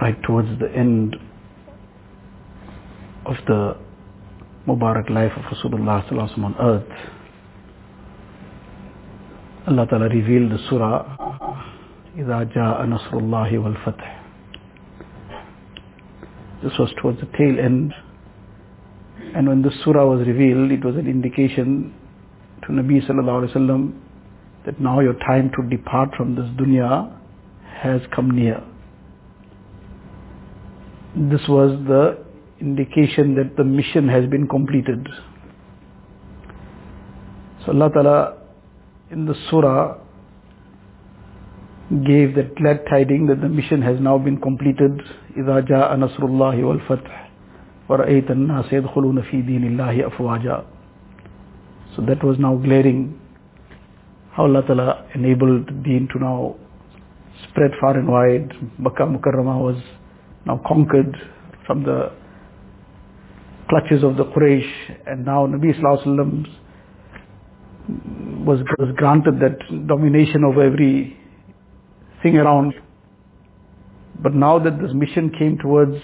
right towards the end of the Mubarak life of Rasulullah sallallahu on earth, Allah Ta'ala revealed the surah, إِذَا جَاءَ نَصْرُ اللَّهِ وَالْفَتْحِ This was towards the tail end. And when the surah was revealed, it was an indication to Nabi sallallahu alayhi wasallam that now your time to depart from this dunya has come near. This was the indication that the mission has been completed. So Allah Ta'ala in the surah gave that glad tiding that the mission has now been completed. إِذَا جَاءَ نَصْرُ اللَّهِ وَالْفَتْحِ وَرَأَيْتَ النَّاسَ يَدْخُلُونَ فِي دِينِ اللَّهِ أَفْوَاجًا So that was now glaring how Allah Ta'ala enabled deen to now spread far and wide. Makkah Mukarramah was now conquered from the clutches of the Quraysh and now Nabi Sallallahu was, was granted that domination over every thing around. But now that this mission came towards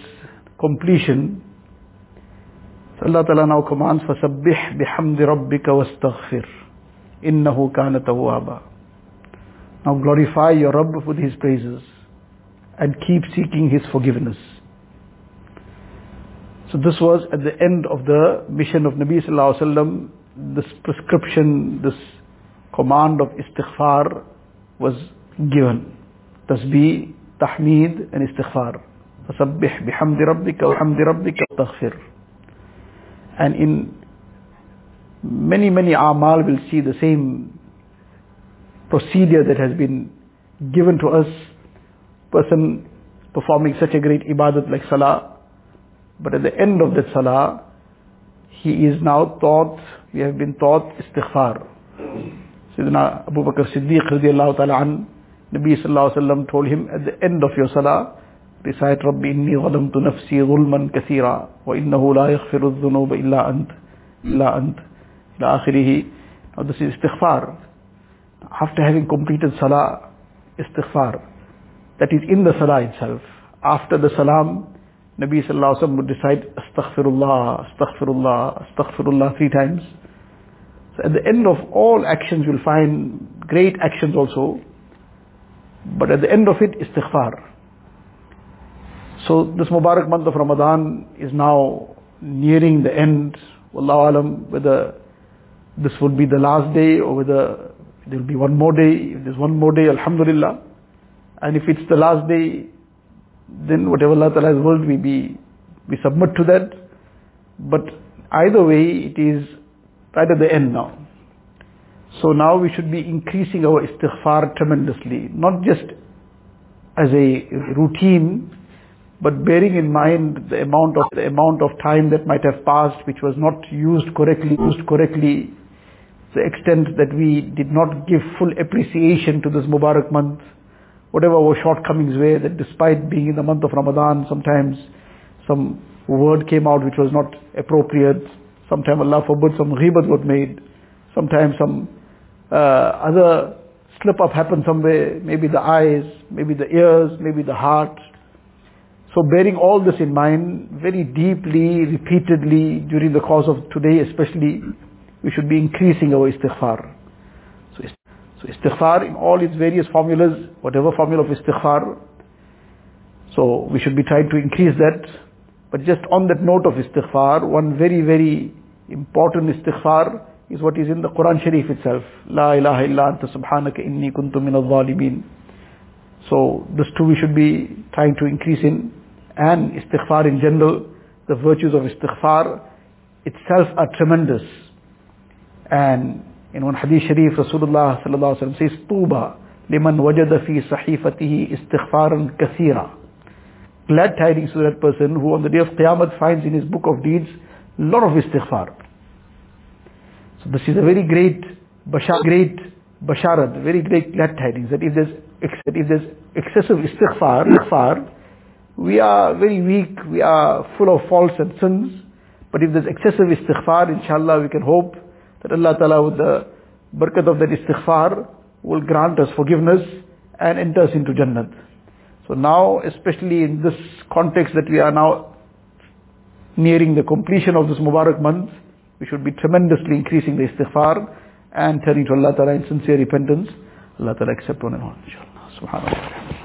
completion, Allah Ta'ala now commands, فَسَبِّحْ بِحَمْدِ رَبِّكَ وَاسْتَغْفِرْ إِنَّهُ كَانَ تَوَّابًا Now glorify your Rabb with His praises and keep seeking His forgiveness. So this was at the end of the mission of Nabi Sallallahu Alaihi Wasallam, this prescription, this command of istighfar was given. Tasbih, tahmeed and istighfar. فَسَبِّحْ بِحَمْدِ رَبِّكَ وَحَمْدِ رَبِّكَ وَتَغْفِرْ And in many, many amal will see the same procedure that has been given to us. Person performing such a great ibadat like salah, but at the end of that salah, he is now taught, we have been taught istighfar. Sayyidina Abu Bakr Siddiq radiallahu ta'ala an, Nabi sallallahu alayhi wa sallam told him at the end of your salah, recite رَبِّ إِنِّي ظَلَمْتُ نَفْسِي ظُلْمًا كَثِيرًا وَإِنَّهُ لَا يَغْفِرُ الذُّنُوبَ إِلَّا أَنْتَ إِلَّا أَنْتَ إلى آخره. Now this is istighfar. After having completed salah, istighfar. That is in the salah itself. After the salam, Nabi sallallahu alaihi wasallam would recite astaghfirullah, astaghfirullah, astaghfirullah three times. So at the end of all actions you'll find great actions also. But at the end of it, istighfar. So this Mubarak month of Ramadan is now nearing the end. Wallahu alam, whether this would be the last day or whether there will be one more day. If there's one more day, Alhamdulillah. And if it's the last day, then whatever Allah Ta'ala has willed, we, be, we submit to that. But either way, it is right at the end now. So now we should be increasing our istighfar tremendously, not just as a routine, but bearing in mind the amount of the amount of time that might have passed, which was not used correctly, used correctly, the extent that we did not give full appreciation to this Mubarak month, whatever our shortcomings were, that despite being in the month of Ramadan, sometimes some word came out which was not appropriate, sometimes Allah forbid some ghibat was made, sometimes some uh, other slip up happened somewhere, maybe the eyes, maybe the ears, maybe the heart. So bearing all this in mind, very deeply, repeatedly, during the course of today especially, we should be increasing our istighfar. So, istighfar in all its various formulas, whatever formula of istighfar, so we should be trying to increase that. But just on that note of istighfar, one very, very important istighfar is what is in the Quran Sharif itself. La ilaha illa anta subhanaka inni kuntu min al So this too we should be trying to increase in. And istighfar in general, the virtues of istighfar itself are tremendous. And in one hadith sharif, Rasulullah sallallahu alaihi says, "Tuba liman wajada fi sahifatihi istighfaran kathira." Glad tidings to that person who on the day of Qiyamah finds in his book of deeds a lot of istighfar. So this is a very great bashar, great basharat, very great glad tidings that if there's, that if there's excessive istighfar, istighfar, we are very weak, we are full of faults and sins, but if there's excessive istighfar, inshallah we can hope that Allah Ta'ala with the barakat of that istighfar will grant us forgiveness and enter us into Jannat. So now, especially in this context that we are now nearing the completion of this Mubarak month, we should be tremendously increasing the istighfar and turning to Allah Ta'ala in sincere repentance. Allah Ta'ala accept one and all, inshallah. Subhanallah.